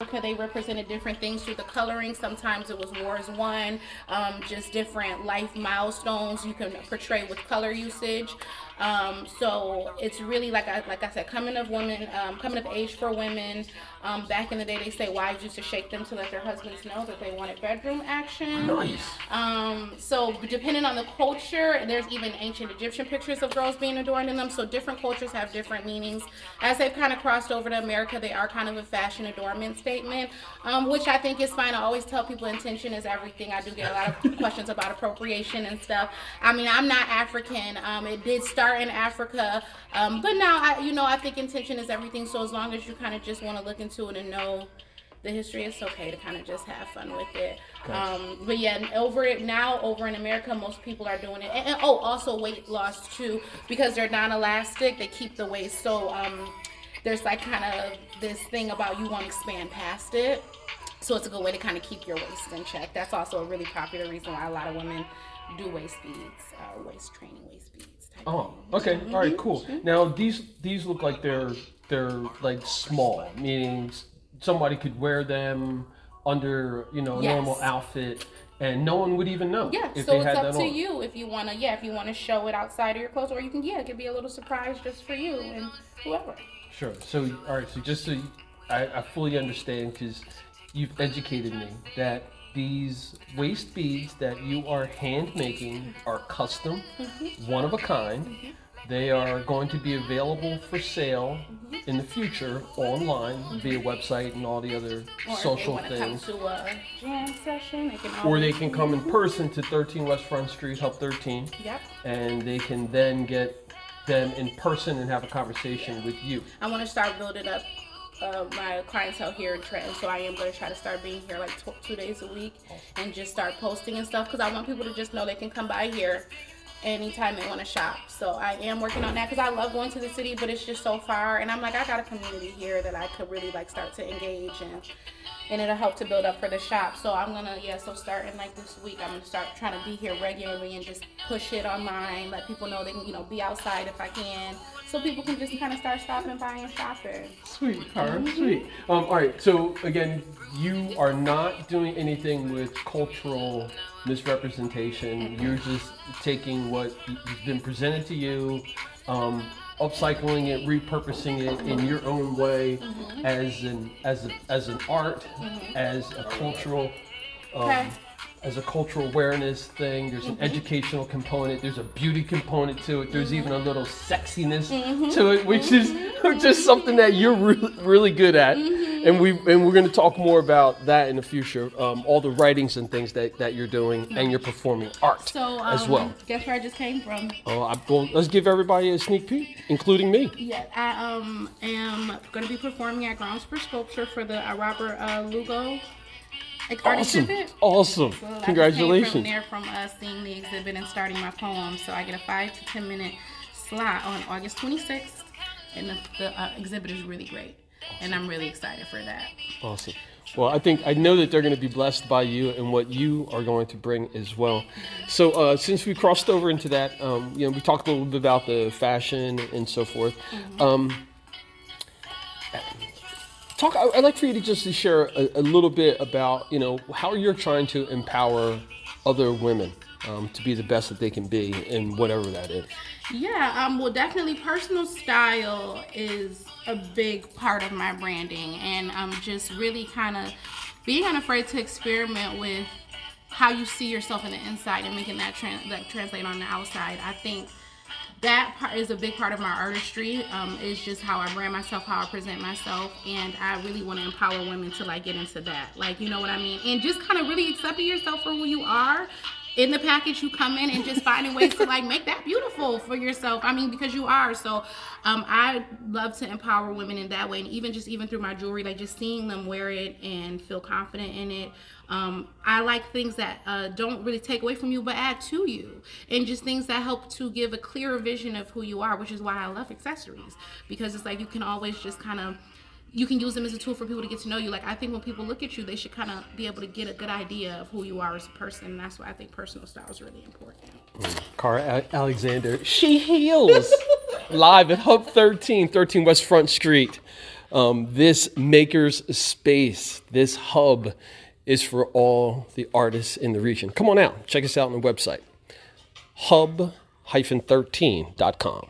Africa, they represented different things through the coloring. Sometimes it was wars won, um, just different life milestones you can portray with color usage. Um, so it's really like I like I said, coming of women, um, coming of age for women. Um, back in the day, they say wives used to shake them to let their husbands know that they wanted bedroom action. Nice. Um, so depending on the culture, there's even ancient Egyptian pictures of girls being adorned in them. So different cultures have different meanings. As they've kind of crossed over to America, they are kind of a fashion adornment statement, um, which I think is fine. I always tell people intention is everything. I do get a lot of questions about appropriation and stuff. I mean, I'm not African. Um, it did start in Africa, um, but now I, you know, I think intention is everything. So as long as you kind of just want to look into it and know the history, it's okay to kind of just have fun with it. Um, but yeah, over it now, over in America, most people are doing it. And, and- oh, also weight loss too, because they're non-elastic. They keep the waist. So um, there's like kind of this thing about you want to expand past it. So it's a good way to kind of keep your waist in check. That's also a really popular reason why a lot of women do waist beads, uh, waist training, waist beads. Oh, okay. All right, cool. Now these these look like they're they're like small, meaning s- somebody could wear them under you know a Yes. normal outfit, and no one would even know Yeah, if so they it's had up that to on. you if you wanna. Yeah, if you wanna show it outside of your clothes, or you can. Yeah, it could be a little surprise just for you and whoever. Sure. So all right. So just so you, I, I fully understand because you've educated me that these waist beads that you are hand making are custom, Mm-hmm. one of a kind. They are going to be available for sale Mm-hmm. in the future online via website and all the other Or social things. come to a jam session, they. Or they can come in person to 13 West Front Street, Hub 13, Yep. and they can then get them in person and have a conversation with you. I want to start building up uh, my clientele here in Trenton, so I am going to try to start being here like tw- two days a week and just start posting and stuff because I want people to just know they can come by here anytime they want to shop. So I am working on that because I love going to the city, but it's just so far, and I'm like I got a community here that I could really like start to engage and. And it'll help to build up for the shop. So I'm gonna, yeah. So starting like this week, I'm gonna start trying to be here regularly and just push it online. Let people know they can, you know, be outside if I can, so people can just kind of start stopping by and shopping. Sweet, Kara, sweet. Um, all right, so again, you are not doing anything with cultural misrepresentation. You're just taking what has been presented to you, um, upcycling it, repurposing it in your own way as an as a, as an art, as a cultural. Um, Okay. As a cultural awareness thing, there's an educational component. There's a beauty component to it. There's even a little sexiness to it, which is which is something that you're really, really good at. And we and we're going to talk more about that in the future. Um, all the writings and things that, that you're doing, and you're performing art So um, as well. Guess where I just came from? Oh, I, well, let's give everybody a sneak peek, including me. Yeah, I um am going to be performing at Grounds for Sculpture for the uh, Robert uh, Lugo like, Awesome, awesome! So I just came Congratulations. from there from uh, seeing the exhibit and starting my poem. So I get a five to ten minute slot on August 26th, and the, the uh, exhibit is really great, and I'm really excited for that. Awesome. Well, I think I know that they're going to be blessed by you and what you are going to bring as well. So, uh, since we crossed over into that, um, you know, we talked a little bit about the fashion and so forth. Um, talk. I'd like for you to just share a, a little bit about, you know, how you're trying to empower other women um, to be the best that they can be in whatever that is. Yeah, um, well, definitely personal style is a big part of my branding, and um, just really kind of being unafraid to experiment with how you see yourself in the inside and making that, trans- that translate on the outside. I think that part is a big part of my artistry. Um, is just how I brand myself, how I present myself, and I really want to empower women to like get into that. Like, you know what I mean? And just kind of really accepting yourself for who you are. In the package you come in and just finding ways to like make that beautiful for yourself. I mean, because you are. So, um, I love to empower women in that way, and even just even through my jewelry, like just seeing them wear it and feel confident in it. Um, I like things that uh, don't really take away from you, but add to you, and just things that help to give a clearer vision of who you are, which is why I love accessories because it's like you can always just kind of you can use them as a tool for people to get to know you. Like I think when people look at you, they should kind of be able to get a good idea of who you are as a person, and that's why I think personal style is really important. Kara Alexander, she heals live at Hub 13, 13 West Front Street. Um, this makers space, this hub, is for all the artists in the region. Come on out, check us out on the website, hub-13.com.